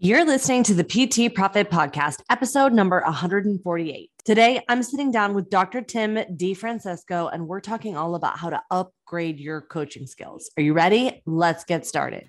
You're listening to the PT Profit Podcast, episode number 148. Today, I'm sitting down with Dr. Tim DeFrancesco, and we're talking all about how to upgrade your coaching skills. Are you ready? Let's get started.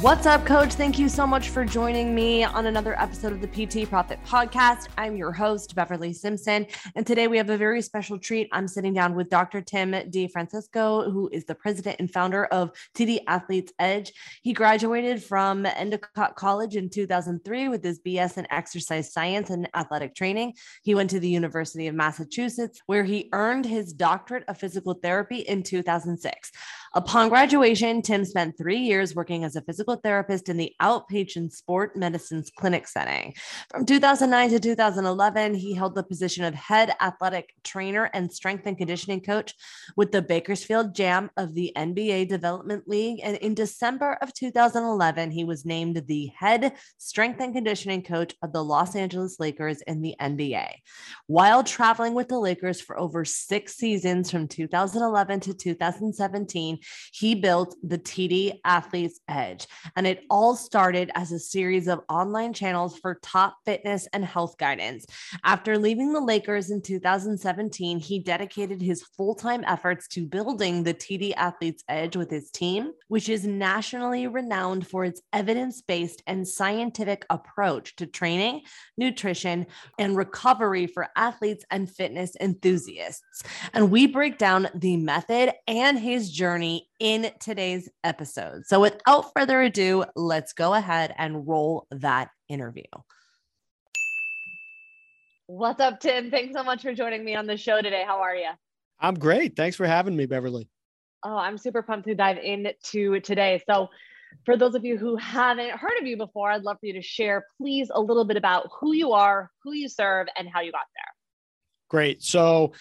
What's up, coach? Thank you so much for joining me on another episode of the PT Profit Podcast. I'm your host, Beverly Simpson. And today we have a very special treat. I'm sitting down with Dr. Tim DeFrancesco, who is the president and founder of TD Athletes Edge. He graduated from Endicott College in 2003 with his BS in exercise science and athletic training. He went to the University of Massachusetts, where he earned his doctorate of physical therapy in 2006. Upon graduation, Tim spent three years working as a physical therapist in the outpatient sport medicine's clinic setting. From 2009 to 2011, he held the position of head athletic trainer and strength and conditioning coach with the Bakersfield Jam of the NBA Development League. And in December of 2011, he was named the head strength and conditioning coach of the Los Angeles Lakers in the NBA. While traveling with the Lakers for over six seasons from 2011 to 2017, he built the TD Athletes Edge. And it all started as a series of online channels for top fitness and health guidance. After leaving the Lakers in 2017, he dedicated his full time efforts to building the TD Athletes Edge with his team, which is nationally renowned for its evidence based and scientific approach to training, nutrition, and recovery for athletes and fitness enthusiasts. And we break down the method and his journey journey in today's episode. So, without further ado, let's go ahead and roll that interview. What's up, Tim? Thanks so much for joining me on the show today. How are you? I'm great. Thanks for having me, Beverly. Oh, I'm super pumped to dive into today. So, for those of you who haven't heard of you before, I'd love for you to share, please, a little bit about who you are, who you serve, and how you got there. Great. So,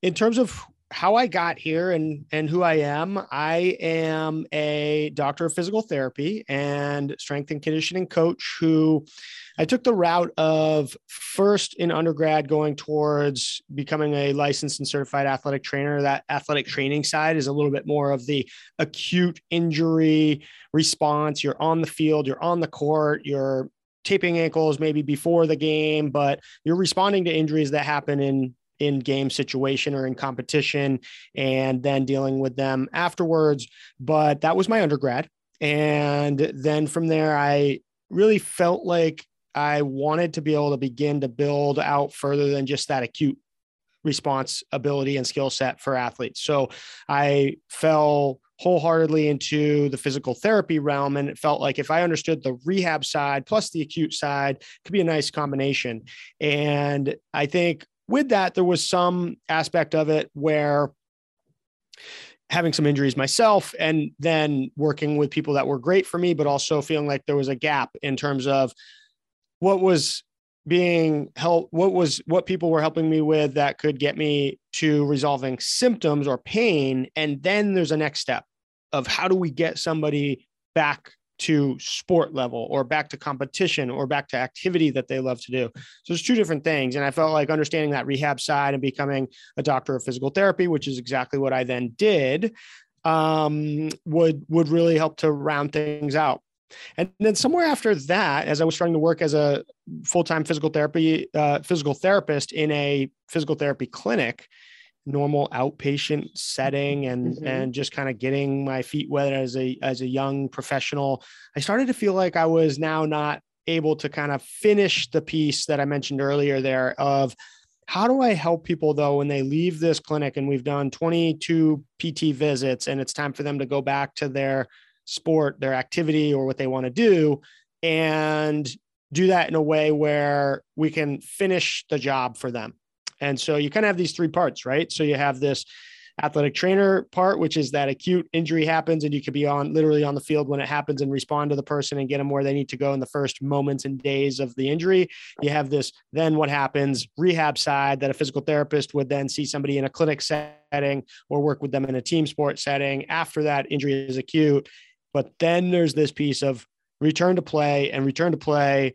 in terms of how I got here and and who I am. I am a doctor of physical therapy and strength and conditioning coach who I took the route of first in undergrad going towards becoming a licensed and certified athletic trainer. That athletic training side is a little bit more of the acute injury response. You're on the field, you're on the court, you're taping ankles maybe before the game, but you're responding to injuries that happen in in game situation or in competition and then dealing with them afterwards. But that was my undergrad. And then from there, I really felt like I wanted to be able to begin to build out further than just that acute response ability and skill set for athletes. So I fell wholeheartedly into the physical therapy realm and it felt like if I understood the rehab side plus the acute side could be a nice combination. And I think with that, there was some aspect of it where having some injuries myself and then working with people that were great for me, but also feeling like there was a gap in terms of what was being help what was what people were helping me with that could get me to resolving symptoms or pain. And then there's a next step of how do we get somebody back to sport level or back to competition or back to activity that they love to do. So it's two different things. And I felt like understanding that rehab side and becoming a doctor of physical therapy, which is exactly what I then did, um, would would really help to round things out. And then somewhere after that, as I was starting to work as a full-time physical therapy uh, physical therapist in a physical therapy clinic, normal outpatient setting and mm-hmm. and just kind of getting my feet wet as a as a young professional i started to feel like i was now not able to kind of finish the piece that i mentioned earlier there of how do i help people though when they leave this clinic and we've done 22 pt visits and it's time for them to go back to their sport their activity or what they want to do and do that in a way where we can finish the job for them and so you kind of have these three parts, right? So you have this athletic trainer part, which is that acute injury happens and you could be on literally on the field when it happens and respond to the person and get them where they need to go in the first moments and days of the injury. You have this, then what happens, rehab side that a physical therapist would then see somebody in a clinic setting or work with them in a team sport setting after that injury is acute. But then there's this piece of return to play and return to play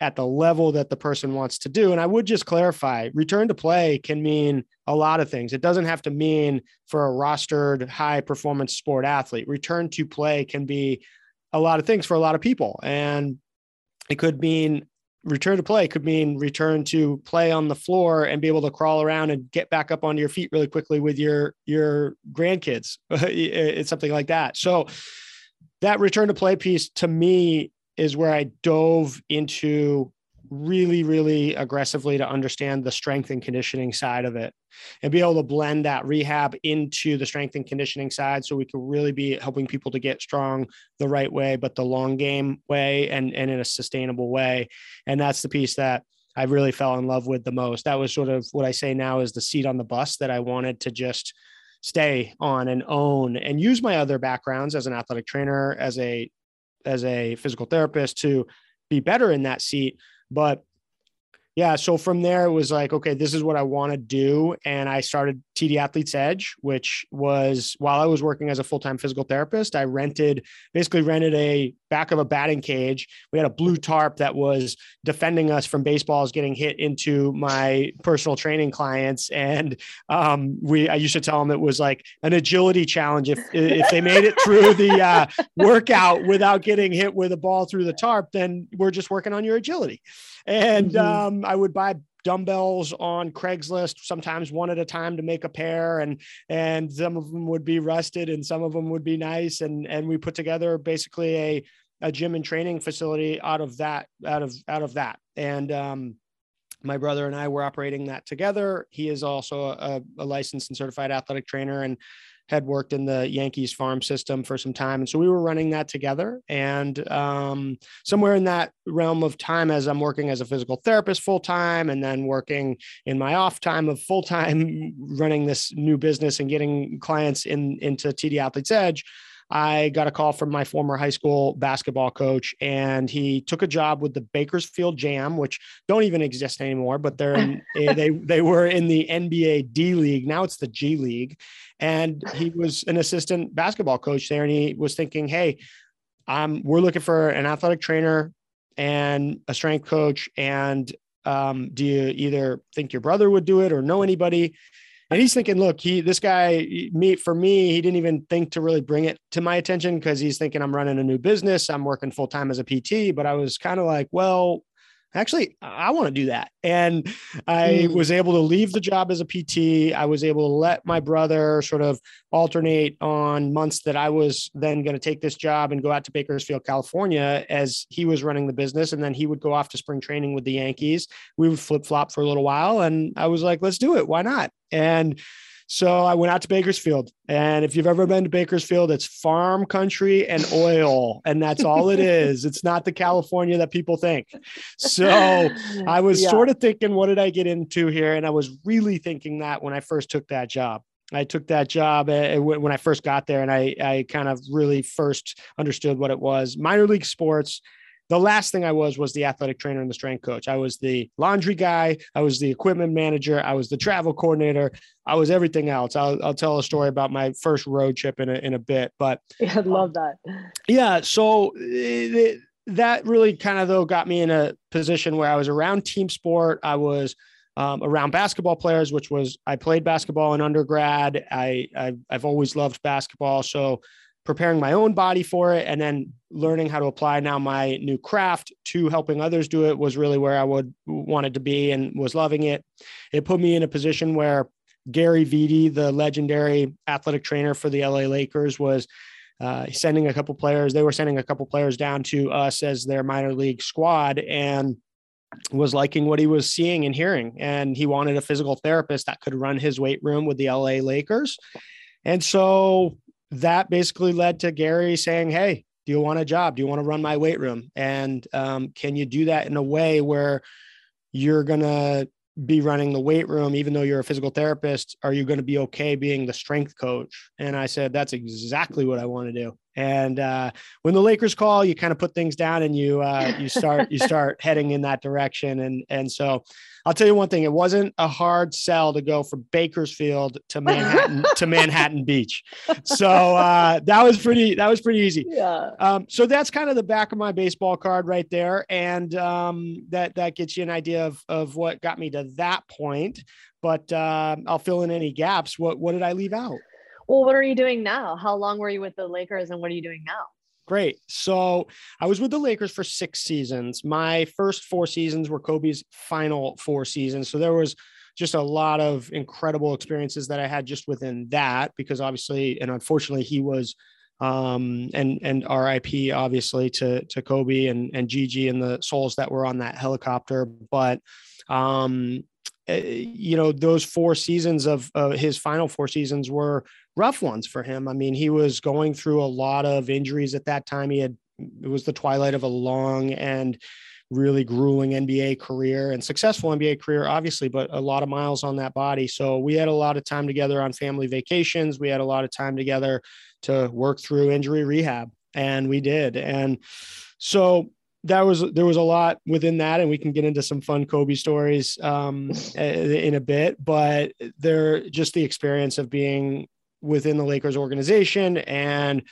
at the level that the person wants to do. And I would just clarify return to play can mean a lot of things. It doesn't have to mean for a rostered high performance sport athlete. Return to play can be a lot of things for a lot of people. And it could mean return to play could mean return to play on the floor and be able to crawl around and get back up onto your feet really quickly with your your grandkids. it's something like that. So that return to play piece to me is where I dove into really, really aggressively to understand the strength and conditioning side of it and be able to blend that rehab into the strength and conditioning side so we could really be helping people to get strong the right way, but the long game way and, and in a sustainable way. And that's the piece that I really fell in love with the most. That was sort of what I say now is the seat on the bus that I wanted to just stay on and own and use my other backgrounds as an athletic trainer, as a as a physical therapist to be better in that seat. But yeah, so from there it was like, okay, this is what I want to do. And I started TD Athletes Edge, which was while I was working as a full time physical therapist, I rented basically rented a back of a batting cage. We had a blue tarp that was defending us from baseballs getting hit into my personal training clients. And um, we, I used to tell them it was like an agility challenge. If, if they made it through the uh, workout without getting hit with a ball through the tarp, then we're just working on your agility. And mm-hmm. um, I would buy dumbbells on Craigslist, sometimes one at a time to make a pair, and and some of them would be rusted and some of them would be nice, and and we put together basically a a gym and training facility out of that out of out of that, and um, my brother and I were operating that together. He is also a, a licensed and certified athletic trainer, and had worked in the Yankees farm system for some time. And so we were running that together. And um, somewhere in that realm of time, as I'm working as a physical therapist full time and then working in my off time of full time running this new business and getting clients in into TD Athletes Edge, I got a call from my former high school basketball coach, and he took a job with the Bakersfield Jam, which don't even exist anymore, but they're in, eh, they they were in the NBA D League. Now it's the G League, and he was an assistant basketball coach there, and he was thinking, hey. Um, we're looking for an athletic trainer and a strength coach and um, do you either think your brother would do it or know anybody and he's thinking, look, he this guy, me for me, he didn't even think to really bring it to my attention because he's thinking I'm running a new business, I'm working full time as a PT. But I was kind of like, well, actually i want to do that. And i mm. was able to leave the job as a pt i was able to let my brother sort of alternate on months that i was then going to take this job and go out to bakersfield california as he was running the business. And then he would go off to spring training with the yankees. We would flip flop for a little while and i was like let's do it. Why not? And so I went out to Bakersfield. And if you've ever been to Bakersfield, it's farm country and oil. And that's all it is. It's not the California that people think. So I was yeah. sort of thinking, what did I get into here? And I was really thinking that when I first took that job. I took that job eh, when I first got there, and I, I kind of really first understood what it was. Minor league sports the last thing I was was the athletic trainer and the strength coach. I was the laundry guy. I was the equipment manager. I was the travel coordinator. I was everything else. I'll, I'll tell a story about my first road trip in a, in a bit, but yeah, I'd love um, that. Yeah. So it, it, that really kind of though got me in a position where I was around team sport. I was um, around basketball players, which was I played basketball in undergrad. I, I I've always loved basketball. So preparing my own body for it and then learning how to apply now my new craft to helping others do it was really where I would wanted to be and was loving it. It put me in a position where Gary Vitti, the legendary athletic trainer for the LA Lakers, was uh, sending a couple players. They were sending a couple players down to us as their minor league squad and was liking what he was seeing and hearing. And he wanted a physical therapist that could run his weight room with the LA Lakers. And so that basically led to Gary saying, Hey, do you want a job? Do you want to run my weight room? And um, can you do that in a way where you're going to be running the weight room, even though you're a physical therapist? Are you going to be okay being the strength coach? And I said, that's exactly what I want to do. And uh, when the Lakers call, you kind of put things down and you uh, you start you start heading in that direction. And and so I'll tell you one thing: it wasn't a hard sell to go from Bakersfield to Manhattan to Manhattan Beach. So uh, that was pretty. That was pretty easy. Yeah. Um, so that's kind of the back of my baseball card right there, and um, that that gets you an idea of of what got me to that point. But uh, I'll fill in any gaps. What what did I leave out? Well, what are you doing now? How long were you with the Lakers, and what are you doing now? Great. So I was with the Lakers for six seasons. My first four seasons were Kobe's final four seasons. So there was just a lot of incredible experiences that I had just within that, because obviously, and unfortunately, he was um and and RIP obviously to to Kobe and and Gigi and the souls that were on that helicopter but um uh, you know those four seasons of uh, his final four seasons were rough ones for him. I mean, he was going through a lot of injuries at that time. He had it was the twilight of a long and really grueling NBA career and successful NBA career, obviously, but a lot of miles on that body. So we had a lot of time together on family vacations. We had a lot of time together to work through injury rehab, and we did. And so that was there was a lot within that, and we can get into some fun Kobe stories um, in a bit. But there, just the experience of being within the Lakers organization and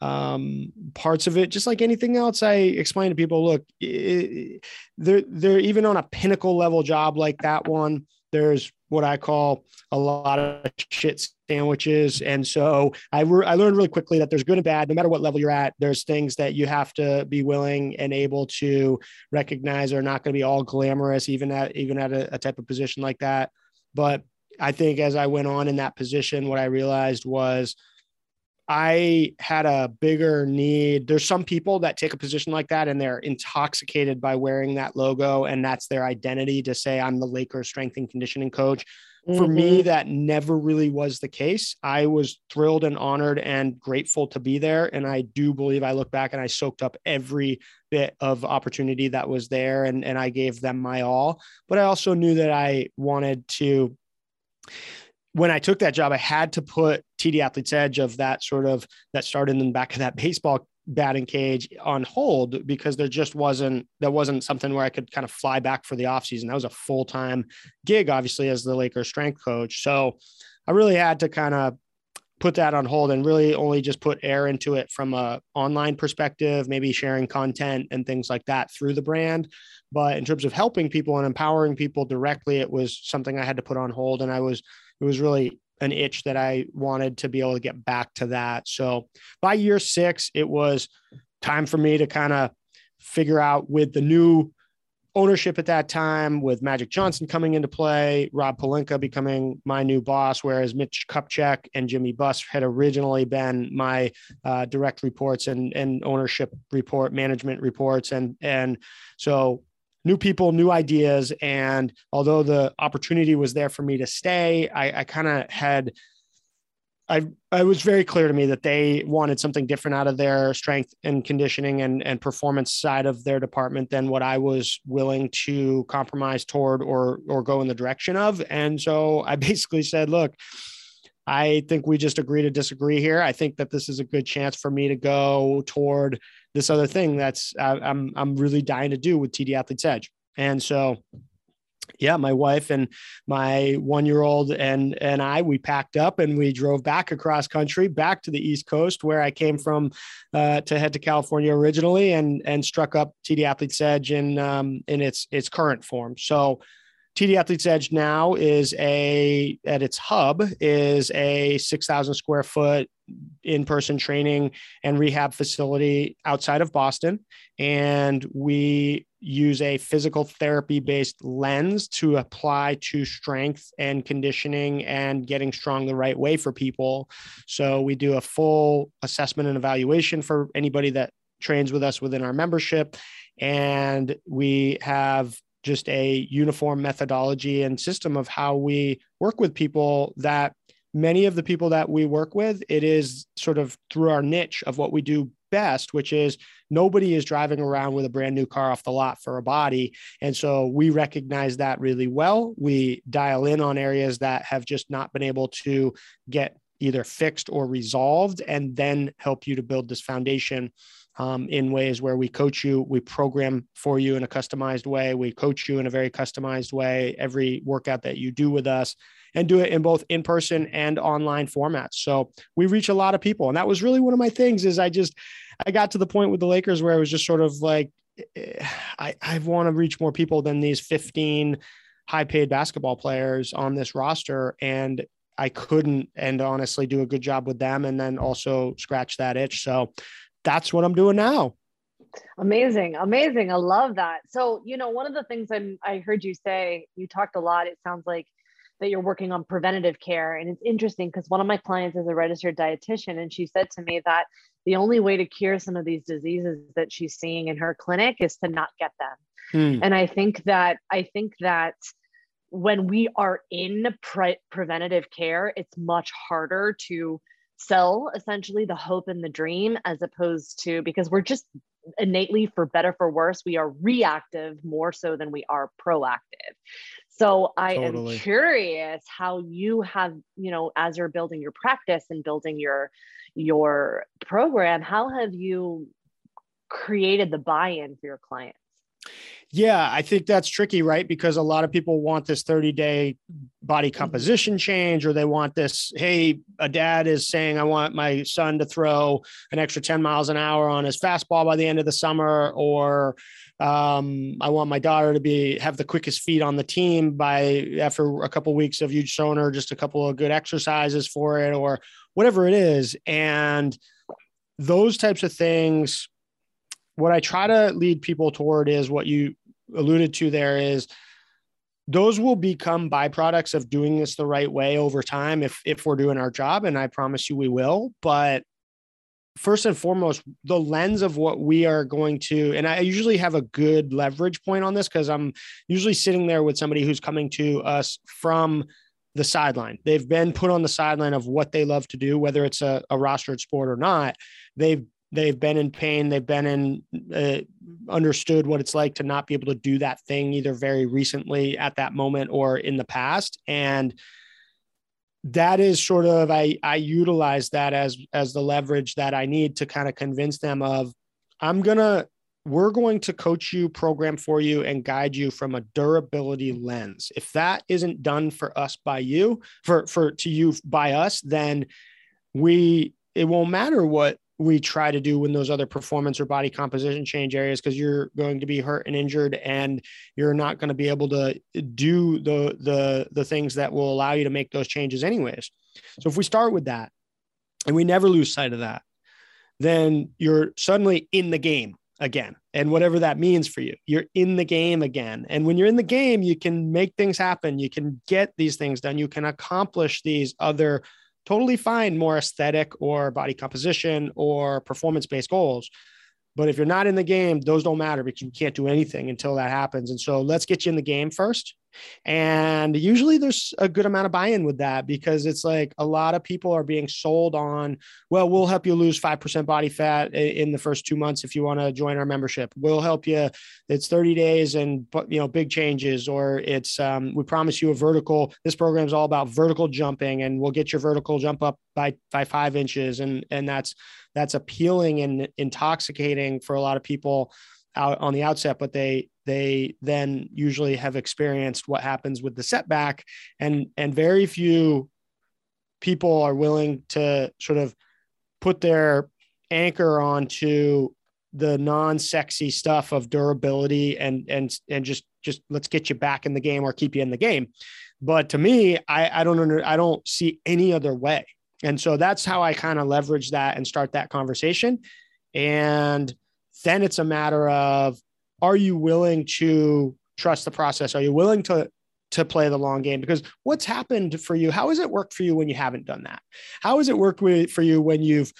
um, parts of it, just like anything else, I explain to people, look, it, they're, they're even on a pinnacle level job like that one. There's what I call a lot of shit sandwiches. And so I, re- I learned really quickly that there's good and bad, no matter what level you're at, there's things that you have to be willing and able to recognize are not going to be all glamorous, even at, even at a, a type of position like that. But I think as I went on in that position, what I realized was I had a bigger need. There's some people that take a position like that and they're intoxicated by wearing that logo, and that's their identity to say, I'm the Lakers strength and conditioning coach. Mm-hmm. For me, mm-hmm. that never really was the case. I was thrilled and honored and grateful to be there. And I do believe I look back and I soaked up every bit of opportunity that was there and, and I gave them my all. But I also knew that I wanted to when I took that job, I had to put TD Athlete's Edge of that sort of that started in the back of that baseball batting cage on hold because there just wasn't that wasn't something where I could kind of fly back for the offseason. That was a full-time gig, obviously, as the Lakers strength coach. So I really had to kind of put that on hold and really only just put air into it from a online perspective, maybe sharing content and things like that through the brand. But in terms of helping people and empowering people directly, it was something I had to put on hold. And I was, it was really an itch that I wanted to be able to get back to that. So by year six, it was time for me to kind of figure out with the new ownership at that time with Magic Johnson coming into play, Rob Pelinka becoming my new boss, whereas Mitch Kupchak and Jimmy Buss had originally been my uh, direct reports and, and ownership report, management reports. And, and so new people, new ideas. And although the opportunity was there for me to stay, I, I kind of had I, I was very clear to me that they wanted something different out of their strength and conditioning and, and performance side of their department than what I was willing to compromise toward or or go in the direction of. And so I basically said, look, I think we just agree to disagree here. I think that this is a good chance for me to go toward this other thing that's uh, I'm I'm really dying to do with TD Athletes Edge. And so yeah, my wife and my one year old and and I we packed up and we drove back across country back to the East Coast where I came from uh, to head to California originally and and struck up TD Athletes Edge in um, in its its current form. So TD Athletes Edge now is a at its hub is a 6,000 square foot in-person training and rehab facility outside of Boston and we use a physical therapy based lens to apply to strength and conditioning and getting strong the right way for people. So we do a full assessment and evaluation for anybody that trains with us within our membership. And we have just a uniform methodology and system of how we work with people that many of the people that we work with, it is sort of through our niche of what we do best, which is nobody is driving around with a brand new car off the lot for a body. And so we recognize that really well. We dial in on areas that have just not been able to get either fixed or resolved, and then help you to build this foundation um, in ways where we coach you, we program for you in a customized way, we coach you in a very customized way every workout that you do with us and do it in both in person and online formats. So we reach a lot of people. And that was really one of my things is I just, I got to the point with the Lakers where I was just sort of like, eh, I, I want to reach more people than these 15 high paid basketball players on this roster. And I couldn't, and honestly, do a good job with them and then also scratch that itch. So that's what I'm doing now. Amazing, amazing. I love that. So, you know, one of the things I'm, I heard you say, you talked a lot. It sounds like that you're working on preventative care. And it's interesting because one of my clients is a registered dietitian, and she said to me that the only way to cure some of these diseases that she's seeing in her clinic is to not get them. Hmm. And I think that I think that when we are in pre- preventative care, it's much harder to sell essentially the hope and the dream as opposed to because we're just innately for better for worse we are reactive more so than we are proactive so I totally. am curious how you have, you know, as you're building your practice and building your your program, how have you created the buy-in for your clients? Yeah, I think that's tricky, right? Because a lot of people want this 30 day body mm-hmm. composition change, or they want this. Hey, a dad is saying, I want my son to throw an extra 10 miles an hour on his fastball by the end of the summer, or um, I want my daughter to be have the quickest feet on the team by after a couple of weeks of you showing her just a couple of good exercises for it or whatever it is. And those types of things, what I try to lead people toward is what you alluded to there is those will become byproducts of doing this the right way over time if if we're doing our job and i promise you we will but first and foremost, the lens of what we are going to, and I usually have a good leverage point on this because I'm usually sitting there with somebody who's coming to us from the sideline. They've been put on the sideline of what they love to do, whether it's a, a rostered sport or not. They've they've been in pain. They've been in uh, understood what it's like to not be able to do that thing either very recently at that moment or in the past, and that is sort of I I utilize that as as the leverage that I need to kind of convince them of I'm gonna we're going to coach you, program for you, and guide you from a durability lens. If that isn't done for us by you, for for to you by us, then we it won't matter what we try to do when those other performance or body composition change areas because you're going to be hurt and injured and you're not going to be able to do the the the things that will allow you to make those changes anyways. So if we start with that and we never lose sight of that then you're suddenly in the game again and whatever that means for you you're in the game again. And when you're in the game you can make things happen. You can get these things done. You can accomplish these other totally fine more aesthetic or body composition or performance based goals. But if you're not in the game, those don't matter because you can't do anything until that happens. And so let's get you in the game first. And usually there's a good amount of buy in with that because it's like a lot of people are being sold on, well, we'll help you lose 5% body fat in the first two months if you want to join our membership. We'll help you. It's 30 days and, you know, big changes, or it's, um, we promise you a vertical. This program is all about vertical jumping and we'll get your vertical jump up by, by five inches. And, and that's, that's appealing and intoxicating for a lot of people out on the outset, but they they then usually have experienced what happens with the setback, and and very few people are willing to sort of put their anchor onto the non-sexy stuff of durability and and and just just let's get you back in the game or keep you in the game. But to me, I I don't under, I don't see any other way. And so that's how I kind of leverage that and start that conversation. And then it's a matter of are you willing to trust the process? Are you willing to to play the long game? Because what's happened for you how has it worked for you when you haven't done that? How has it worked with, for you when you've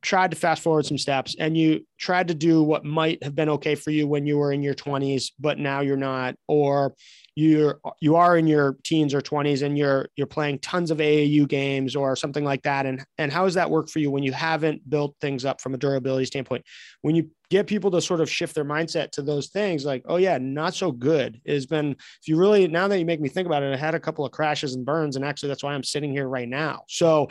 tried to fast forward some steps and you tried to do what might have been okay for you when you were in your 20s but now you're not? Or you're you are in your teens or 20s and you're you're playing tons of AAU games or something like that. And and how does that work for you when you haven't built things up from a durability standpoint? When you get people to sort of shift their mindset to those things like oh yeah not so good. It's been if you really now that you make me think about it i had a couple of crashes and burns and actually that's why i'm sitting here right now. So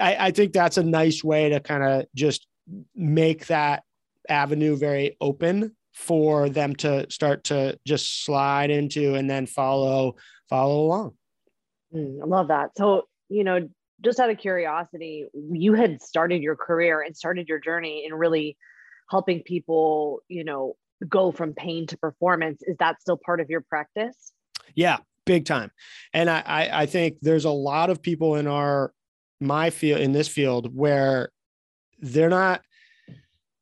i, I think that's a nice way to kind of just make that avenue very open for them to start to just slide into and then follow follow along. Mm, I love that. So, you know, just out of curiosity, you had started your career and started your journey in really helping people, you know, go from pain to performance. Is that still part of your practice? Yeah, big time. And I, I, I think there's a lot of people in our my field in this field where they're not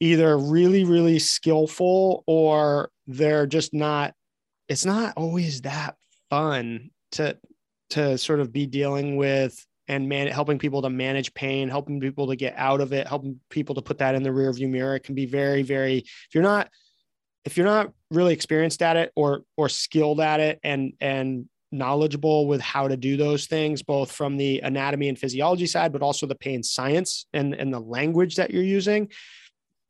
either really really skillful or they're just not it's not always that fun to to sort of be dealing with and man helping people to manage pain helping people to get out of it helping people to put that in the rear view mirror. It can be very very if you're not if you're not really experienced at it or or skilled at it and and knowledgeable with how to do those things both from the anatomy and physiology side but also the pain science and and the language that you're using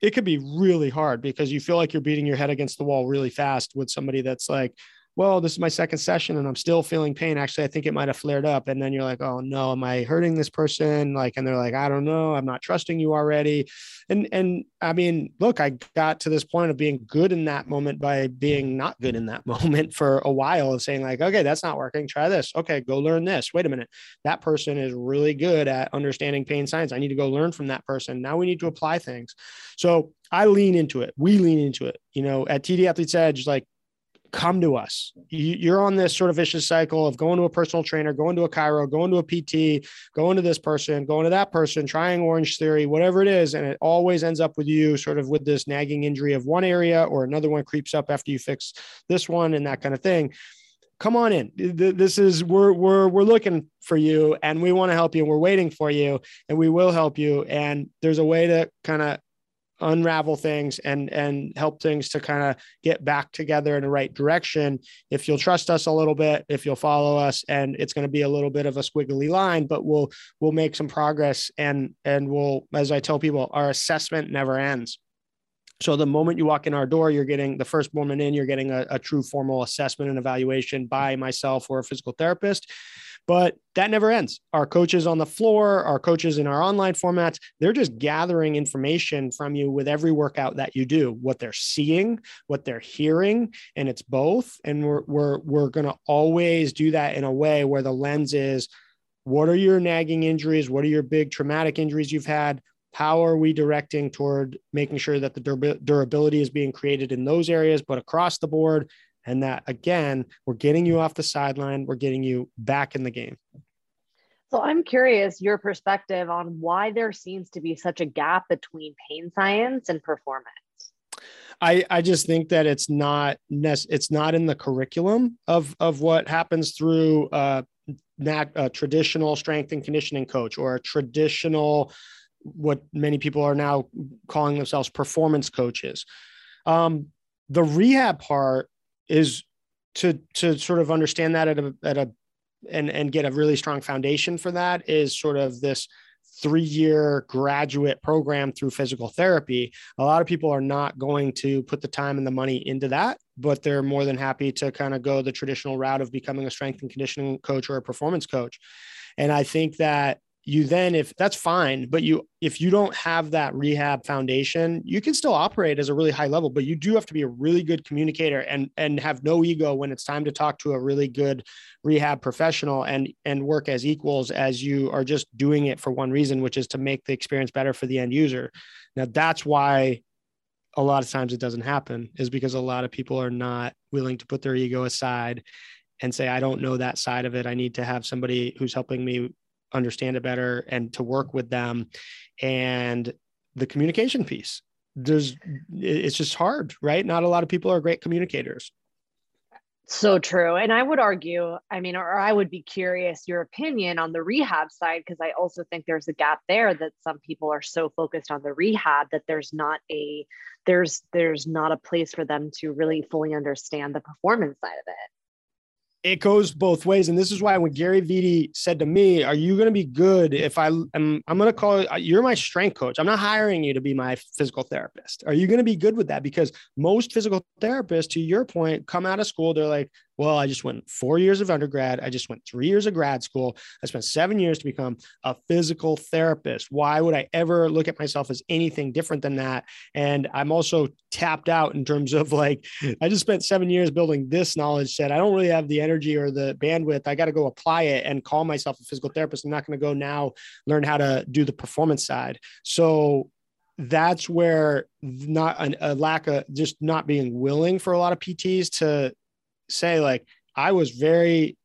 it could be really hard because you feel like you're beating your head against the wall really fast with somebody that's like, well, this is my second session and I'm still feeling pain. Actually, I think it might have flared up. And then you're like, oh no, am I hurting this person? Like, and they're like, I don't know, I'm not trusting you already. And and I mean, look, I got to this point of being good in that moment by being not good in that moment for a while of saying, like, okay, that's not working. Try this. Okay, go learn this. Wait a minute. That person is really good at understanding pain science. I need to go learn from that person. Now we need to apply things. So I lean into it. We lean into it. You know, at TD Athletes Edge, like come to us. You're on this sort of vicious cycle of going to a personal trainer, going to a chiro, going to a PT, going to this person, going to that person, trying Orange Theory, whatever it is. And it always ends up with you sort of with this nagging injury of one area or another one creeps up after you fix this one and that kind of thing. Come on in. This is we're we're we're looking for you and we want to help you and we're waiting for you and we will help you. And there's a way to kind of unravel things and and help things to kind of get back together in the right direction. If you'll trust us a little bit if you'll follow us and it's going to be a little bit of a squiggly line but we'll we'll make some progress and and we'll as i tell people our assessment never ends so the moment you walk in our door, you're getting the first moment in, you're getting a, a, true formal assessment and evaluation by myself or a physical therapist. But that never ends. Our coaches on the floor, our coaches in our online formats, they're just gathering information from you with every workout that you do, what they're seeing, what they're hearing, and it's both. And we're we're we're gonna always do that in a way where the lens is what are your nagging injuries? What are your big traumatic injuries you've had? How are we directing toward making sure that the durability is being created in those areas, but across the board? And that again, we're getting you off the sideline, we're getting you back in the game. So I'm curious your perspective on why there seems to be such a gap between pain science and performance. I, I just think that it's not it's not in the curriculum of of what happens through uh, nat, a traditional strength and conditioning coach or a traditional what many people are now calling themselves performance coaches. Um, the rehab part is to to sort of understand that at a at a and and get a really strong foundation for that is sort of this three year graduate program through physical therapy. A lot of people are not going to put the time and the money into that, but they're more than happy to kind of go the traditional route of becoming a strength and conditioning coach or a performance coach. And I think that you then if that's fine but you if you don't have that rehab foundation you can still operate as a really high level but you do have to be a really good communicator and and have no ego when it's time to talk to a really good rehab professional and and work as equals as you are just doing it for one reason which is to make the experience better for the end user. Now that's why a lot of times it doesn't happen is because a lot of people are not willing to put their ego aside and say i don't know that side of it. I need to have somebody who's helping me understand it better and to work with them. And the communication piece there's it's just hard right? Not a lot of people are great communicators. So true. And I would argue, I mean, or I would be curious your opinion on the rehab side, because I also think there's a gap there that some people are so focused on the rehab that there's not a there's there's not a place for them to really fully understand the performance side of it it goes both ways. And this is why when Gary Vitti said to me, Are you going to be good if I am? I'm going to call you're my strength coach. I'm not hiring you to be my physical therapist. Are you going to be good with that? Because most physical therapists, to your point, come out of school, they're like, well, I just went four years of undergrad. I just went three years of grad school. I spent seven years to become a physical therapist. Why would I ever look at myself as anything different than that? And I'm also tapped out in terms of like, I just spent seven years building this knowledge set. I don't really have the energy or the bandwidth. I got to go apply it and call myself a physical therapist. I'm not going to go now learn how to do the performance side. So that's where not a lack of just not being willing for a lot of PTs to say like I was very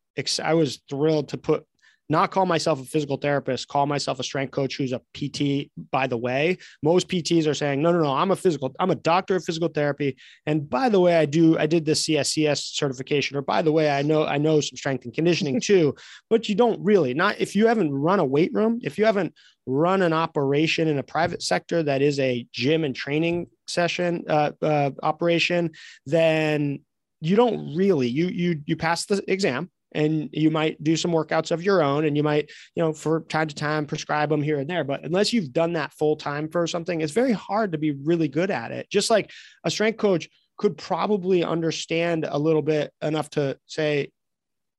I was thrilled to put not call myself a physical therapist, call myself a strength coach who's a PT, by the way. Most PTs are saying, no, no, no, I'm a physical, I'm a doctor of physical therapy. And by the way, I do, I did the CSCS certification, or by the way, I know, I know some strength and conditioning too, but you don't really, not if you haven't run a weight room, if you haven't run an operation in a private sector that is a gym and training session uh, uh, operation, then you don't really you you you pass the exam and you might do some workouts of your own and you might you know for time to time prescribe them here and there. But unless you've done that full time for something it's very hard to be really good at it. Just like a strength coach could probably understand a little bit enough to say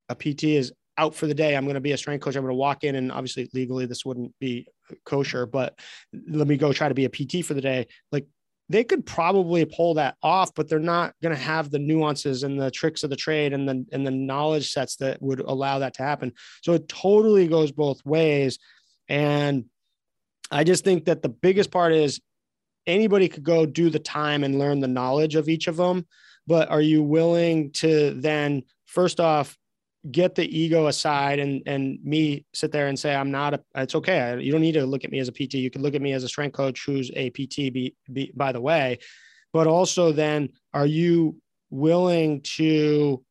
a pt is out for the day i'm going to be a strength coach. I'm going to walk in and obviously legally this wouldn't be kosher but let me go try to be a pt for the day. Like they could probably pull that off, but they're not going to have the nuances and the tricks of the trade and the and the knowledge sets that would allow that to happen. So it totally goes both ways. And I just think that the biggest part is anybody could go do the time and learn the knowledge of each of them. But are you willing to then, first off, get the ego aside and and me sit there and say I'm not a it's okay. You don't need to look at me as a PT you can look at me as a strength coach who's a PT be, be, by the way. But also then are you willing to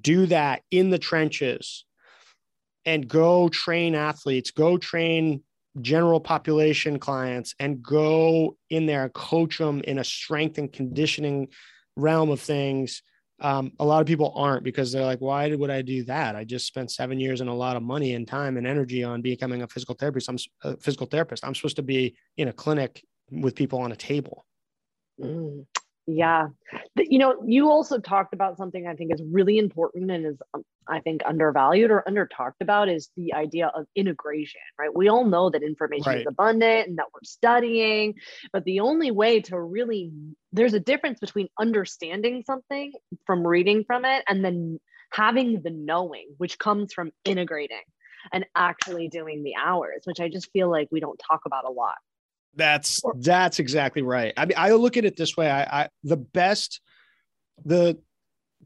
do that in the trenches and go train athletes go train general population clients and go in there coach them in a strength and conditioning realm of things um, a lot of people aren't because they're like, why would I do that? I just spent seven years and a lot of money and time and energy on becoming a physical therapist. I'm a physical therapist. I'm supposed to be in a clinic with people on a table. Mm. Yeah. You know, you also talked about something I think is really important and is, um, I think, undervalued or under talked about is the idea of integration, right? We all know that information right. is abundant and that we're studying, but the only way to really, there's a difference between understanding something from reading from it and then having the knowing, which comes from integrating and actually doing the hours, which I just feel like we don't talk about a lot. That's that's exactly right. I mean, I look at it this way. I, I the best, the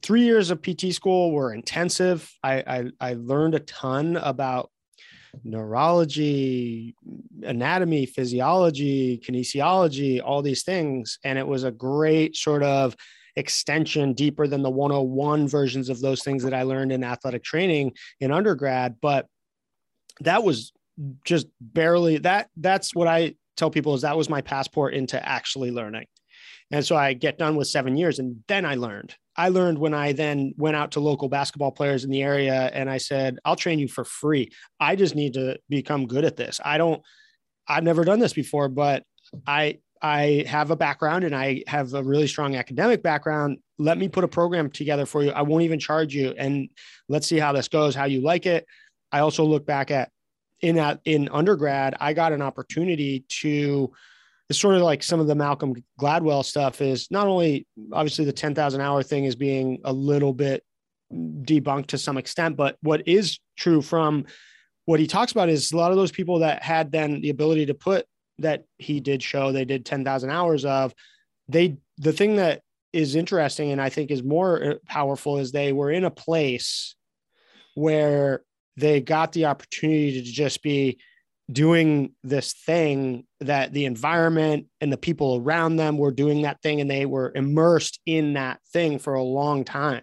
three years of PT school were intensive. I, I, I learned a ton about neurology, anatomy, physiology, kinesiology, all these things, and it was a great sort of extension deeper than the 101 versions of those things that I learned in athletic training in undergrad. But that was just barely that. That's what I tell people is that was my passport into actually learning. And so I get done with seven years and then I learned. I learned when I then went out to local basketball players in the area and I said, I'll train you for free. I just need to become good at this. I don't, I've never done this before, but I, I have a background and I have a really strong academic background. Let me put a program together for you. I won't even charge you. And let's see how this goes, how you like it. I also look back at in that in undergrad, I got an opportunity to it's sort of like some of the Malcolm Gladwell stuff is not only obviously the 10,000 hour thing is being a little bit debunked to some extent, but what is true from what he talks about is a lot of those people that had then the ability to put that he did show they did 10,000 hours of they the thing that is interesting and I think is more powerful is they were in a place where they got the opportunity to just be doing this thing that the environment and the people around them were doing that thing and they were immersed in that thing for a long time.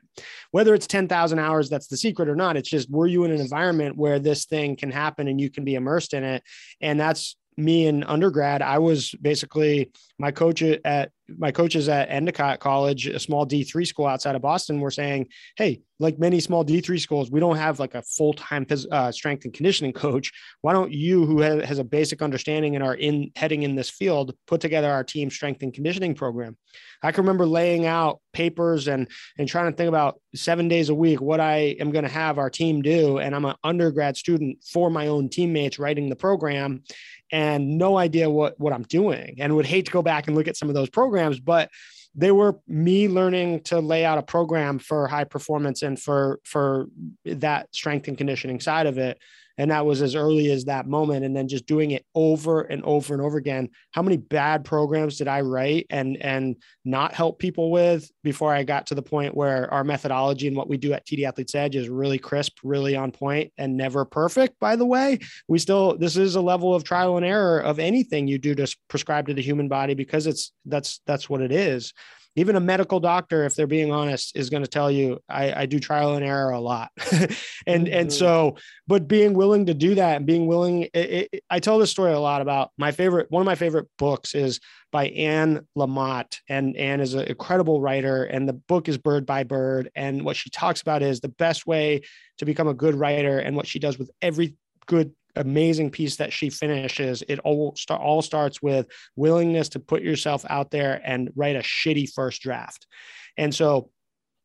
Whether it's 10,000 hours, that's the secret or not. It's just, were you in an environment where this thing can happen and you can be immersed in it? And that's me in undergrad, I was basically my coach at my coaches at Endicott College, a small D3 school outside of Boston, were saying, Hey, like many small D3 schools, we don't have like a full time uh, strength and conditioning coach. Why don't you, who has a basic understanding and are in heading in this field, put together our team strength and conditioning program? I can remember laying out papers and and trying to think about seven days a week what I am going to have our team do. And I'm an undergrad student for my own teammates writing the program and no idea what what I'm doing and would hate to go back and look at some of those programs but they were me learning to lay out a program for high performance and for for that strength and conditioning side of it and that was as early as that moment and then just doing it over and over and over again. How many bad programs did i write and and not help people with before i got to the point where our methodology and what we do at td athletes edge is really crisp really on point and never perfect by the way? We still this is a level of trial and error of anything you do to prescribe to the human body because it's that's that's what it is even a medical doctor, if they're being honest, is going to tell you I, I, do trial and error a lot. and mm-hmm. and so, but being willing to do that and being willing, it, it, I tell this story a lot about my favorite. One of my favorite books is by Anne Lamott, and Anne is an incredible writer, and the book is Bird by Bird. And what she talks about is the best way to become a good writer, and what she does with every good amazing piece that she finishes. It all start, all starts with willingness to put yourself out there and write a shitty first draft. And so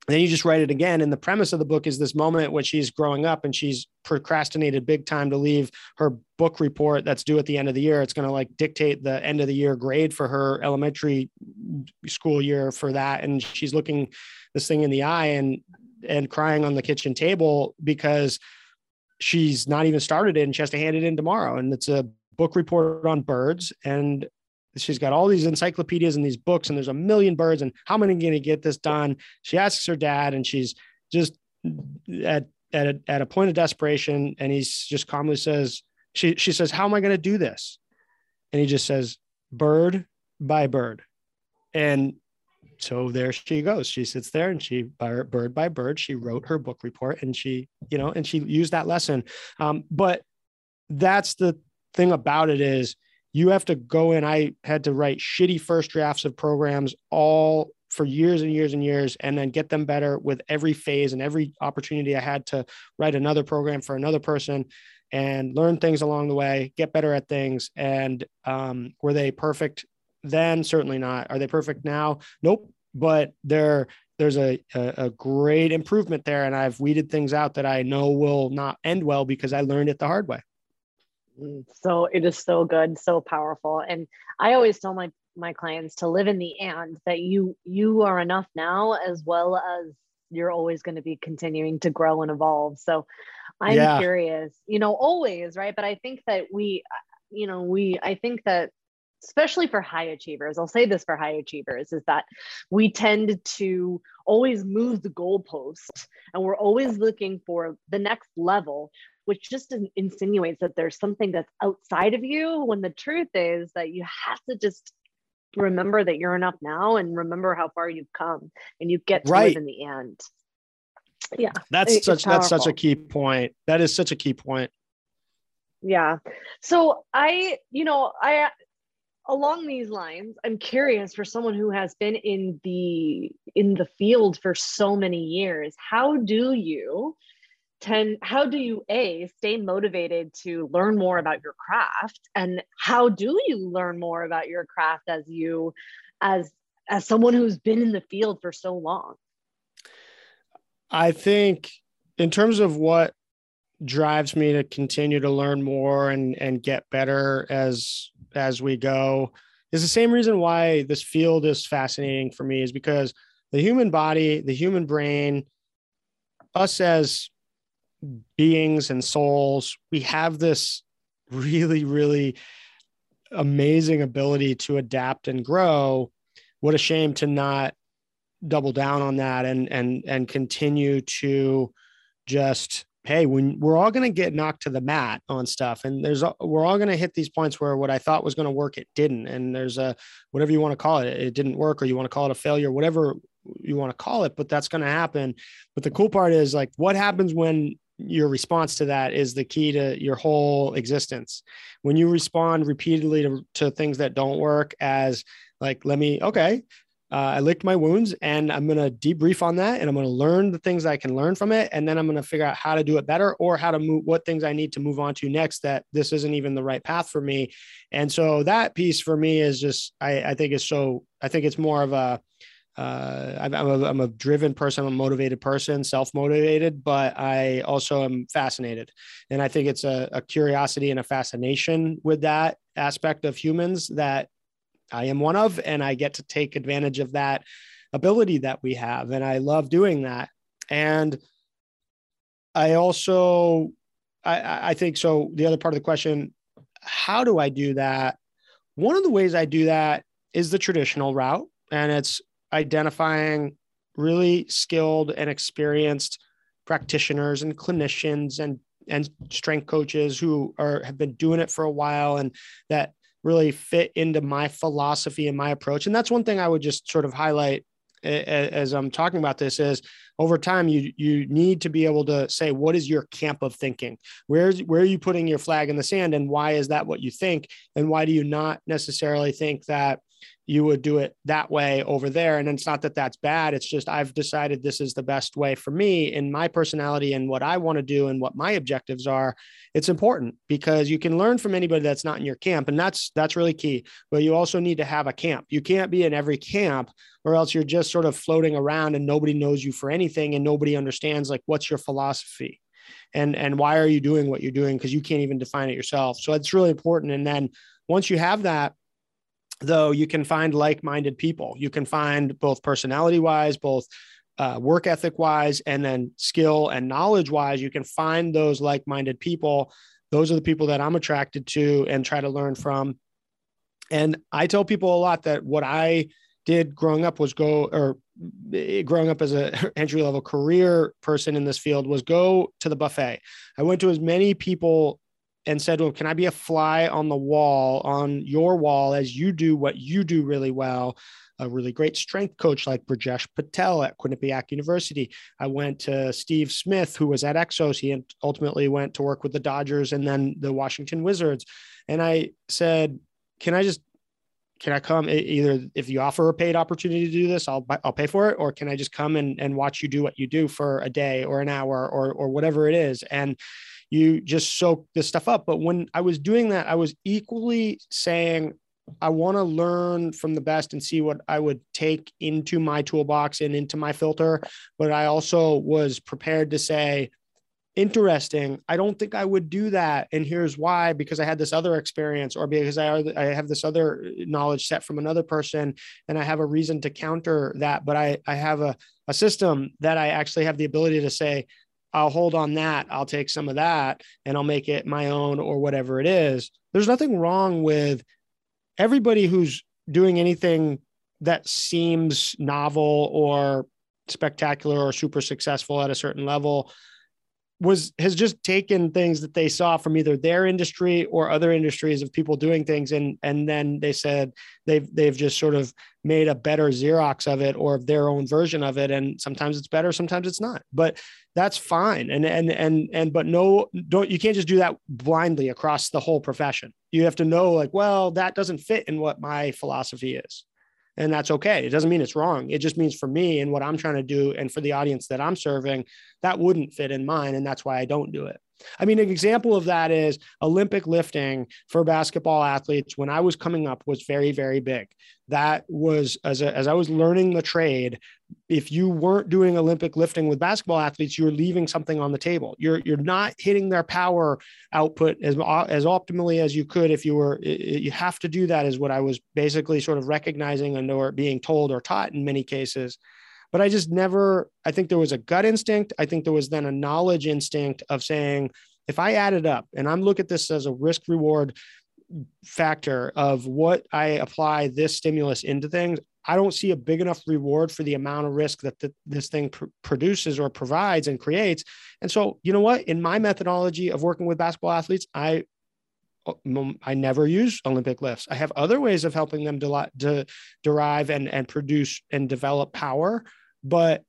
then you just write it again. And the premise of the book is this moment when she's growing up and she's procrastinated big time to leave her book report that's due at the end of the year. It's going to like dictate the end of the year grade for her elementary school year for that. And she's looking this thing in the eye and and crying on the kitchen table because she's not even started it and she has to hand it in tomorrow. And it's a book report on birds. And she's got all these encyclopedias and these books, and there's a million birds. And how am I going to get this done? She asks her dad, and she's just at at a, at a point of desperation. And he's just calmly says, she she says, "How am I going to do this?" And he just says, "Bird by bird." And so there she goes. She sits there and she, bird by bird, she wrote her book report and she, you know, and she used that lesson. Um, but that's the thing about it is you have to go in. I had to write shitty first drafts of programs all for years and years and years and then get them better with every phase and every opportunity I had to write another program for another person and learn things along the way, get better at things. And um, were they perfect then? Certainly not. Are they perfect now? Nope. But there, there's a, a, a great improvement there, and I've weeded things out that I know will not end well because I learned it the hard way. So it is so good, so powerful, and I always tell my my clients to live in the and that you you are enough now as well as you're always going to be continuing to grow and evolve. So I'm yeah. curious, you know, always, right? But I think that we, you know, we, I think that especially for high achievers, I'll say this for high achievers, is that we tend to always move the goalpost and we're always looking for the next level, which just insinuates that there's something that's outside of you when the truth is that you have to just remember that you're enough now and remember how far you've come and you get to right. live in the end. Yeah. That's such that's such a key point. That is such a key point yeah so i you know i along these lines i'm curious for someone who has been in the in the field for so many years how do you tend how do you a stay motivated to learn more about your craft? And how do you learn more about your craft as you as as someone who's been in the field for so long? I think in terms of what drives me to continue to learn more and and get better as as we go is the same reason why this field is fascinating for me is because the human body the human brain us as beings and souls we have this really really amazing ability to adapt and grow. What a shame to not double down on that and and and continue to just hey, when we're all going to get knocked to the mat on stuff, and there's we're all going to hit these points where what I thought was going to work, it didn't, and there's a whatever you want to call it, it didn't work, or you want to call it a failure, whatever you want to call it, but that's going to happen. But the cool part is like, what happens when your response to that is the key to your whole existence. When you respond repeatedly to, to things that don't work as like, let me, okay, uh, I licked my wounds and I'm going to debrief on that and I'm going to learn the things I can learn from it. And then I'm going to figure out how to do it better or how to move what things I need to move on to next that this isn't even the right path for me. And so that piece for me is just, I, I think it's so, I think it's more of a, uh, I'm, a, I'm a driven person, I'm a motivated person, self-motivated, but I also am fascinated. And I think it's a, a curiosity and a fascination with that aspect of humans that I am one of, and I get to take advantage of that ability that we have. And I love doing that. And I also, I, I think so. The other part of the question, how do I do that? One of the ways I do that is the traditional route, and it's identifying really skilled and experienced practitioners and clinicians and and strength coaches who are have been doing it for a while and that really fit into my philosophy and my approach. And that's one thing I would just sort of highlight as I'm talking about this is over time you you need to be able to say what is your camp of thinking? Where's where are you putting your flag in the sand? And why is that what you think? And why do you not necessarily think that you would do it that way over there. And it's not that that's bad. It's just I've decided this is the best way for me in my personality and what I want to do and what my objectives are. It's important because you can learn from anybody that's not in your camp. And that's that's really key. But you also need to have a camp. You can't be in every camp or else you're just sort of floating around and nobody knows you for anything and nobody understands like what's your philosophy and and why are you doing what you're doing because you can't even define it yourself. So it's really important. And then once you have that, though you can find like-minded people. You can find both personality wise both uh, work ethic wise and then skill and knowledge wise you can find those like-minded people. Those are the people that i'm attracted to and try to learn from. And i tell people a lot that what i did growing up was go or eh, growing up as a entry level career person in this field was go to the buffet. I went to as many people and said, Well, can I be a fly on the wall, on your wall, as you do what you do really well? A really great strength coach like Brijesh Patel at Quinnipiac University. I went to Steve Smith, who was at Exos. He ultimately went to work with the Dodgers and then the Washington Wizards. And I said, Can I just can I come either if you offer a paid opportunity to do this, I'll I'll pay for it, or can I just come and, and watch you do what you do for a day or an hour or or whatever it is? And you just soak this stuff up. But when I was doing that, I was equally saying, I want to learn from the best and see what I would take into my toolbox and into my filter. But I also was prepared to say, interesting. I don't think I would do that. And here's why because I had this other experience, or because I, I have this other knowledge set from another person, and I have a reason to counter that. But I, I have a, a system that I actually have the ability to say, I'll hold on that. I'll take some of that and I'll make it my own or whatever it is. There's nothing wrong with everybody who's doing anything that seems novel or spectacular or super successful at a certain level was has just taken things that they saw from either their industry or other industries of people doing things. And and then they said they've they've just sort of made a better xerox of it or their own version of it. And sometimes it's better sometimes it's not but that's fine. And and and and but no don't you can't just do that blindly across the whole profession. You have to know like well that doesn't fit in what my philosophy is and that's okay. It doesn't mean it's wrong. It just means for me and what I'm trying to do and for the audience that I'm serving, that wouldn't fit in mine. And that's why I don't do it. I mean, an example of that is Olympic lifting for basketball athletes when I was coming up was very, very big. That was as, a, as I was learning the trade. If you weren't doing Olympic lifting with basketball athletes, you're leaving something on the table. You're you're not hitting their power output as as optimally as you could if you were. You have to do that, is what I was basically sort of recognizing and or being told or taught in many cases but I just never, I think there was a gut instinct. I think there was then a knowledge instinct of saying, if I add it up and I'm look at this as a risk reward factor of what I apply this stimulus into things, I don't see a big enough reward for the amount of risk that the, this thing pr- produces or provides and creates. And so, you know what? In my methodology of working with basketball athletes, I uh, I never use Olympic lifts. I have other ways of helping them to, to derive and, and produce and develop power, but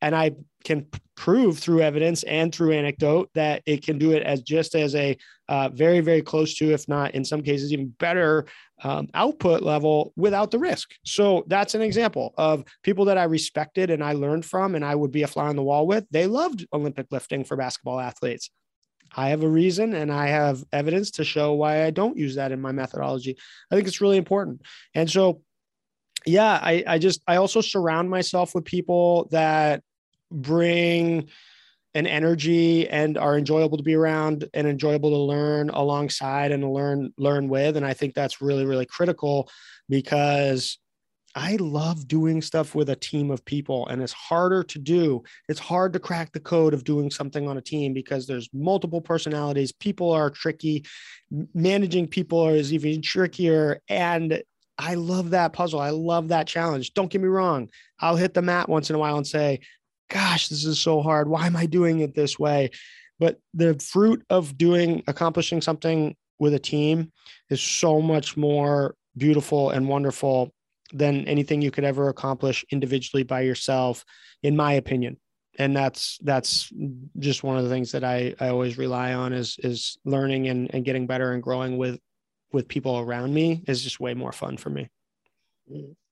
and I can prove through evidence and through anecdote that it can do it as just as a uh, very very close to if not in some cases even better um, output level without the risk so that's an example of people that i respected and i learned from and i would be a fly on the wall with they loved olympic lifting for basketball athletes I have a reason and I have evidence to show why I don't use that in my methodology. I think it's really important. And so, yeah, I, I just, I also surround myself with people that bring an energy and are enjoyable to be around and enjoyable to learn alongside and learn, learn with. And I think that's really, really critical because I love doing stuff with a team of people and it's harder to do. It's hard to crack the code of doing something on a team because there's multiple personalities. People are tricky. Managing people is even trickier. And I love that puzzle. I love that challenge. Don't get me wrong. I'll hit the mat once in a while and say, gosh, this is so hard. Why am I doing it this way? But the fruit of doing, accomplishing something with a team is so much more beautiful and wonderful than anything you could ever accomplish individually by yourself, in my opinion. And that's that's just one of the things that I, I always rely on is is learning and, and getting better and growing with with people around me is just way more fun for me.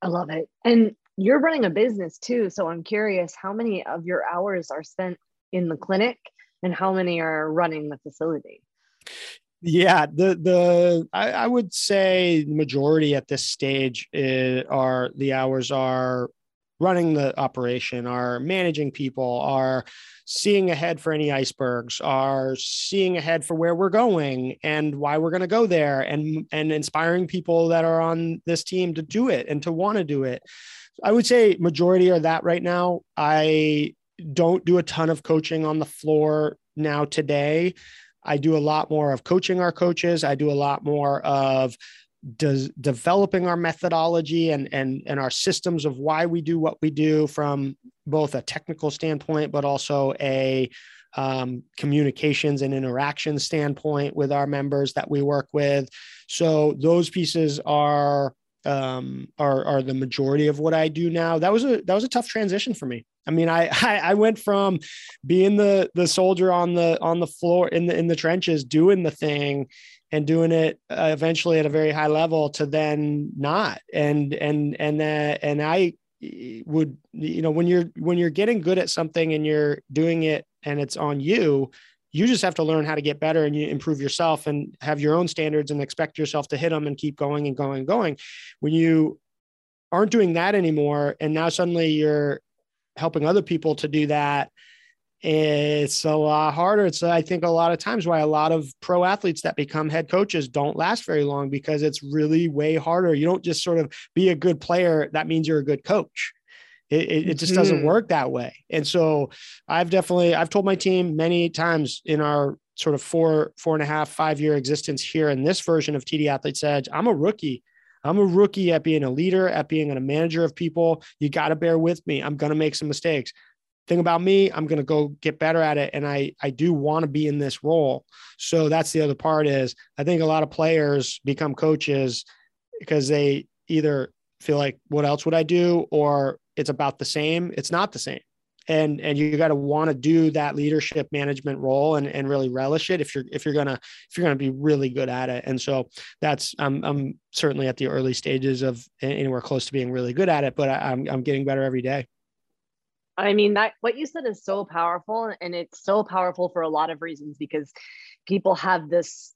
I love it. And you're running a business too. So I'm curious how many of your hours are spent in the clinic and how many are running the facility? Yeah, the the I, I would say majority at this stage is, are the hours are running the operation, are managing people, are seeing ahead for any icebergs, are seeing ahead for where we're going and why we're going to go there, and and inspiring people that are on this team to do it and to want to do it. I would say majority are that right now. I don't do a ton of coaching on the floor now today. I do a lot more of coaching our coaches. I do a lot more of does developing our methodology and and and our systems of why we do what we do from both a technical standpoint but also a um, communications and interaction standpoint with our members that we work with so those pieces are um, are are the majority of what I do now. That was a that was a tough transition for me. I mean, I, I I, went from being the the soldier on the on the floor in the in the trenches, doing the thing, and doing it uh, eventually at a very high level, to then not. And and and that and I would you know when you're when you're getting good at something and you're doing it and it's on you you just have to learn how to get better and you improve yourself and have your own standards and expect yourself to hit them and keep going and going and going. When you aren't doing that anymore, and now suddenly you're helping other people to do that, it's a lot harder. It's, I think, a lot of times why a lot of pro athletes that become head coaches don't last very long because it's really way harder. You don't just sort of be a good player, that means you're a good coach it, it, just doesn't mm-hmm. work that way. And so I've definitely, I've told my team many times in our sort of four, four and a half, five year existence here in this version of TD Athletes Edge, I'm a rookie. I'm a rookie at being a leader, at being a manager of people. You got to bear with me. I'm going to make some mistakes. Thing about me, I'm going to go get better at it. And I, I do want to be in this role. So that's the other part is I think a lot of players become coaches because they either feel like, what else would I do? Or it's about the same it's not the same and and you got to want to do that leadership management role and, and really relish it if you're if you're gonna if you're gonna be really good at it and so that's i'm i'm certainly at the early stages of anywhere close to being really good at it but I, i'm i'm getting better every day i mean that what you said is so powerful and it's so powerful for a lot of reasons because people have this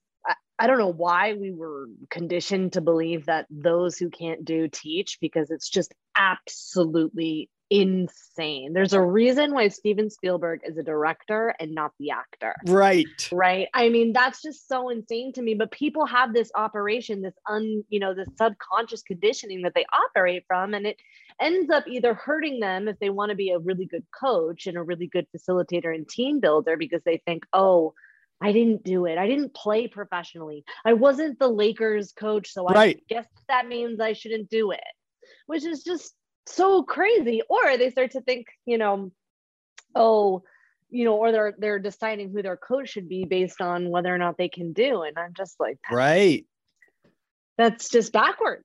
I don't know why we were conditioned to believe that those who can't do teach because it's just absolutely insane. There's a reason why Steven Spielberg is a director and not the actor. Right. Right. I mean, that's just so insane to me. But people have this operation, this un, you know, this subconscious conditioning that they operate from, and it ends up either hurting them if they want to be a really good coach and a really good facilitator and team builder because they think, oh, I didn't do it. I didn't play professionally. I wasn't the Lakers coach, so right. I guess that means I shouldn't do it. which is just so crazy. Or they start to think, you know, oh, you know, or they're they're deciding who their coach should be based on whether or not they can do. And I'm just like, right. That's just backwards.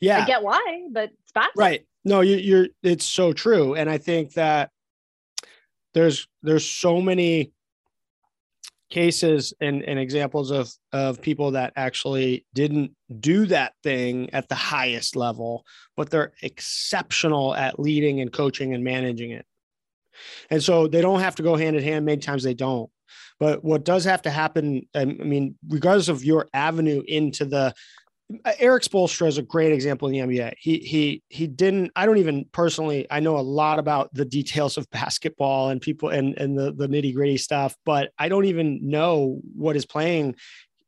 Yeah. I get why, but it's backwards. Right. No, you, you're it's so true. And I think that there's there's so many cases and, and examples of of people that actually didn't do that thing at the highest level but they're exceptional at leading and coaching and managing it. And so they don't have to go hand in hand. Many times they don't. But what does have to happen um, i mean regardless of your avenue into the uh, Erik Spoelstra is a great example in the NBA. He he he didn't. I don't even personally. I know a lot about the details of basketball and people and and the the nitty gritty stuff, but I don't even know what his playing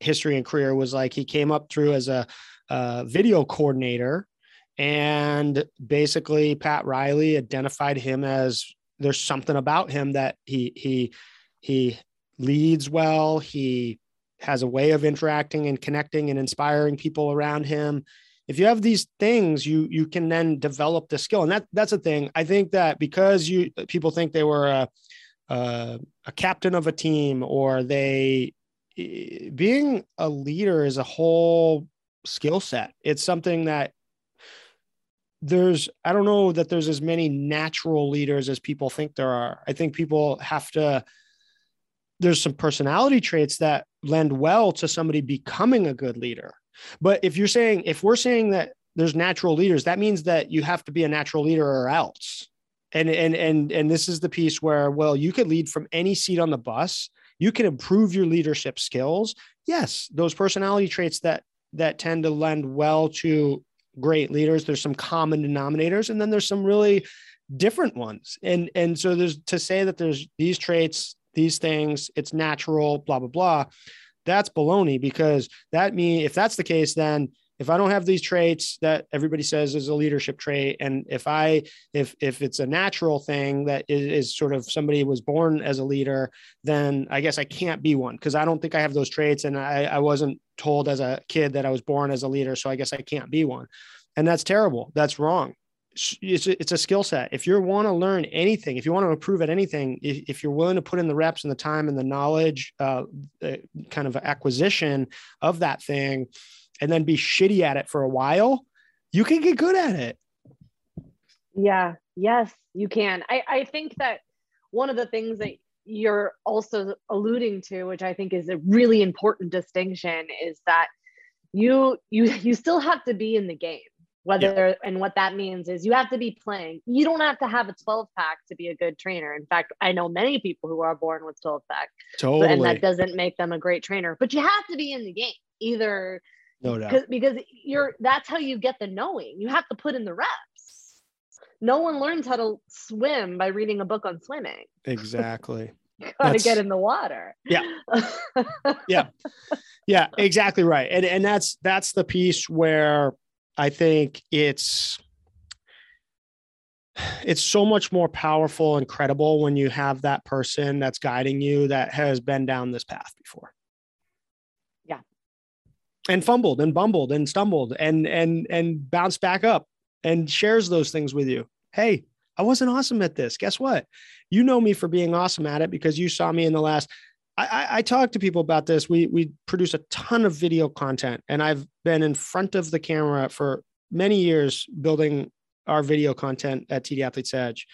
history and career was like. He came up through as a, a video coordinator, and basically Pat Riley identified him as there's something about him that he he he leads well. He has a way of interacting and connecting and inspiring people around him. If you have these things you you can then develop the skill. And that that's a thing. I think that because you people think they were a a, a captain of a team or they being a leader is a whole skill set. It's something that there's i don't know that there's as many natural leaders as people think there are. I think people have to there's some personality traits that lend well to somebody becoming a good leader. But if you're saying, if we're saying that there's natural leaders, that means that you have to be a natural leader or else. And and and and this is the piece where, well, you could lead from any seat on the bus. You can improve your leadership skills. Yes, those personality traits that that tend to lend well to great leaders. There's some common denominators, and then there's some really different ones. And and so there's to say that there's these traits these things, it's natural, blah, blah, blah. That's baloney because that mean if that's the case, then if I don't have these traits that everybody says is a leadership trait, and if I if if it's a natural thing that is, is sort of somebody was born as a leader, then I guess I can't be one because I don't think I have those traits, and I, I wasn't told as a kid that I was born as a leader, so I guess I can't be one, and that's terrible. That's wrong it's a, it's a skill set. If you want to learn anything, if you want to improve at anything, if, if you're willing to put in the reps and the time and the knowledge, uh, kind of acquisition of that thing, and then be shitty at it for a while, you can get good at it. Yeah. Yes, you can. I, I think that one of the things that you're also alluding to, which I think is a really important distinction, is that you you you still have to be in the game whether yeah. and what that means is you have to be playing. You don't have to have a 12 pack to be a good trainer. In fact i know many people who are born with 12 pack totally. and that doesn't make them a great trainer but you have to be in the game either no doubt. because you're that's how you get the knowing. You have to put in the reps. No one learns how to swim by reading a book on swimming. Exactly. You gotta get in the water. Yeah. Yeah. Yeah exactly right. And and that's that's the piece where I think it's it's so much more powerful and credible when you have that person that's guiding you that has been down this path before. Yeah. And fumbled and bumbled and stumbled and and and bounced back up and shares those things with you. Hey, I wasn't awesome at this. Guess what? You know me for being awesome at it because you saw me in the last I, I, talk to people about this. We we produce a ton of video content, and I've been in front of the camera for many years building our video content at TD Athletes Edge,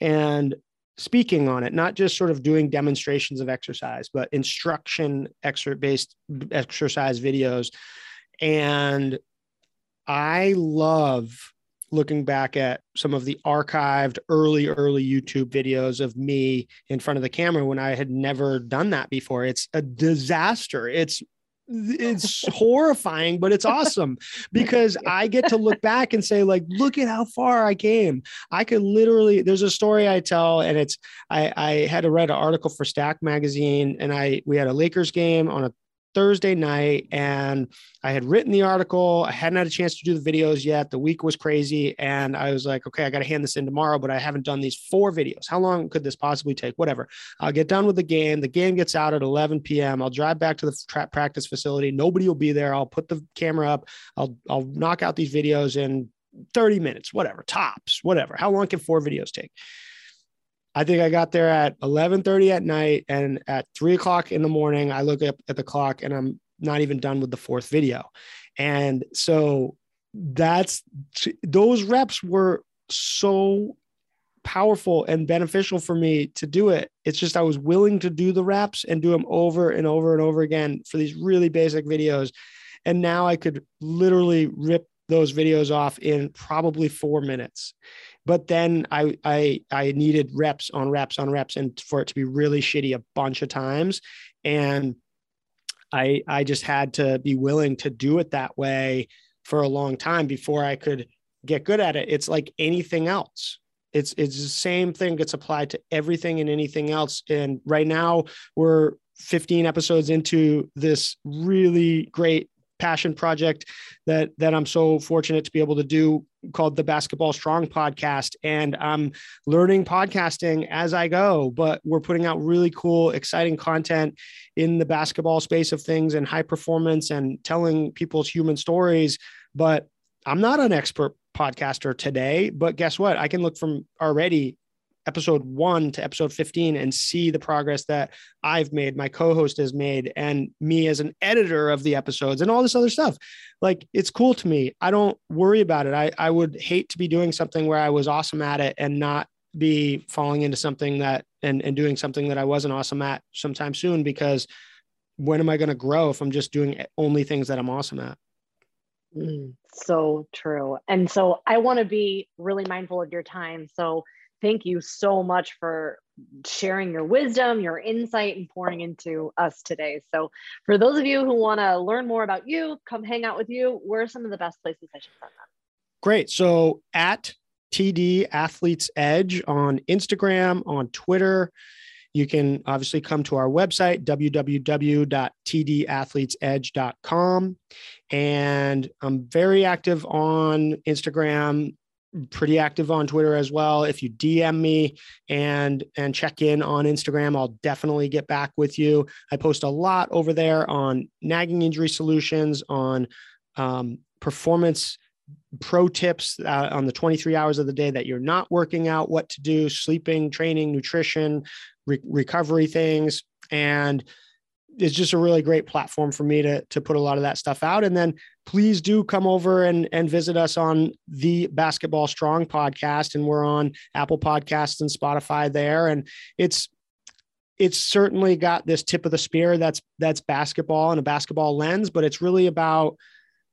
and speaking on it, not just sort of doing demonstrations of exercise, but instruction exer- based exercise videos. And I love looking back at some of the archived early early youtube videos of me in front of the camera when i had never done that before. It's a disaster. It's it's horrifying but it's awesome because i get to look back and say like look at how far i came. I could literally there's a story i tell and it's i i had to write an article for stack magazine and i we had a lakers game on a Thursday night and I had written the article. I hadn't had a chance to do the videos yet. The week was crazy. And I was like, okay, I got to hand this in tomorrow, but I haven't done these four videos. How long could this possibly take? Whatever. I'll get done with the game. The game gets out at 11 p.m. I'll drive back to the practice facility. Nobody will be there. I'll put the camera up. I'll, I'll knock out these videos in 30 minutes, whatever, tops, whatever. How long can four videos take? I think I got there at 11:30 at night, and at three o'clock in the morning, I look up at the clock and I'm not even done with the fourth video. And so that's those reps were so powerful and beneficial for me to do it. It's just I was willing to do the reps and do them over and over and over again for these really basic videos. And now I could literally rip those videos off in probably four minutes. But then I I I needed reps on reps on reps and for it to be really shitty a bunch of times. And I I just had to be willing to do it that way for a long time before I could get good at it. It's like anything else. It's it's the same thing gets applied to everything and anything else. And right now we're 15 episodes into this really great passion project that that I'm so fortunate to be able to do called the Basketball Strong podcast and I'm learning podcasting as I go but we're putting out really cool exciting content in the basketball space of things and high performance and telling people's human stories. But I'm not an expert podcaster today but guess what? I can look from already episode one to episode 15 and see the progress that I've made, my co host has made, and me as an editor of the episodes and all this other stuff. Like it's cool to me. I don't worry about it. I, I would hate to be doing something where I was awesome at it and not be falling into something that and, and doing something that I wasn't awesome at sometime soon because when am I going to grow if I'm just doing only things that I'm awesome at? Mm, so true. And so I want to be really mindful of your time. So thank you so much for sharing your wisdom, your insight, and pouring into us today. So, for those of you who want to learn more about you, come hang out with you, where are some of the best places I should send them? Great. So, at TD Athletes Edge on Instagram, on Twitter. You can obviously come to our website, www.tdathletesedge.com. And I'm very active on Instagram, pretty active on Twitter as well. If you DM me and and check in on Instagram, I'll definitely get back with you. I post a lot over there on nagging injury solutions, on um, performance pro tips uh, on the 23 hours of the day that you're not working out, what to do, sleeping, training, nutrition, re- recovery things, and it's just a really great platform for me to to put a lot of that stuff out. And then please do come over and and visit us on the Basketball Strong podcast, and we're on Apple Podcasts and Spotify there. And it's it's certainly got this tip of the spear that's that's basketball and a basketball lens, but it's really about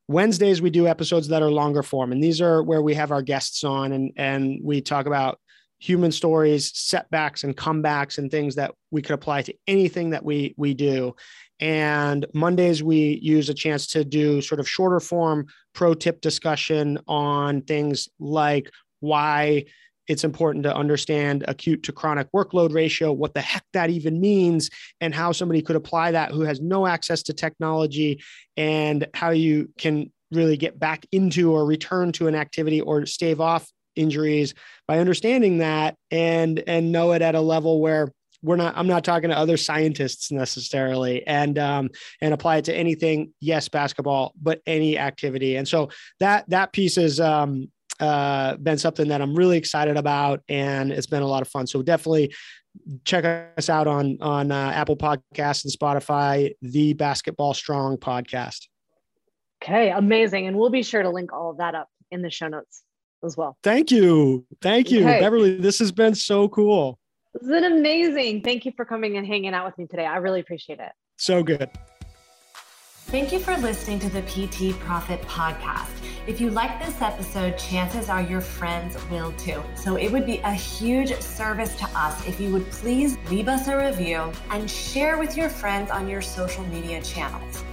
Wednesdays we do episodes that are longer form, and these are where we have our guests on and and we talk about human stories, setbacks and comebacks and things that we could apply to anything that we we do. And Mondays we use a chance to do sort of shorter form pro tip discussion on things like why it's important to understand acute to chronic workload ratio, what the heck that even means, and how somebody could apply that who has no access to technology, and how you can really get back into or return to an activity or stave off injuries by understanding that and and know it at a level where we're not i'm not talking to other scientists necessarily and um and apply it to anything yes basketball but any activity and so that that piece has um uh been something that i'm really excited about and it's been a lot of fun so definitely check us out on on uh, apple podcast and spotify the basketball strong podcast okay amazing and we'll be sure to link all of that up in the show notes as well. Thank you. Thank you, okay. Beverly. This has been so cool. This has been amazing. Thank you for coming and hanging out with me today. I really appreciate it. So good. Thank you for listening to the PT Profit Podcast. If you like this episode, chances are your friends will too. So it would be a huge service to us if you would please leave us a review and share with your friends on your social media channels.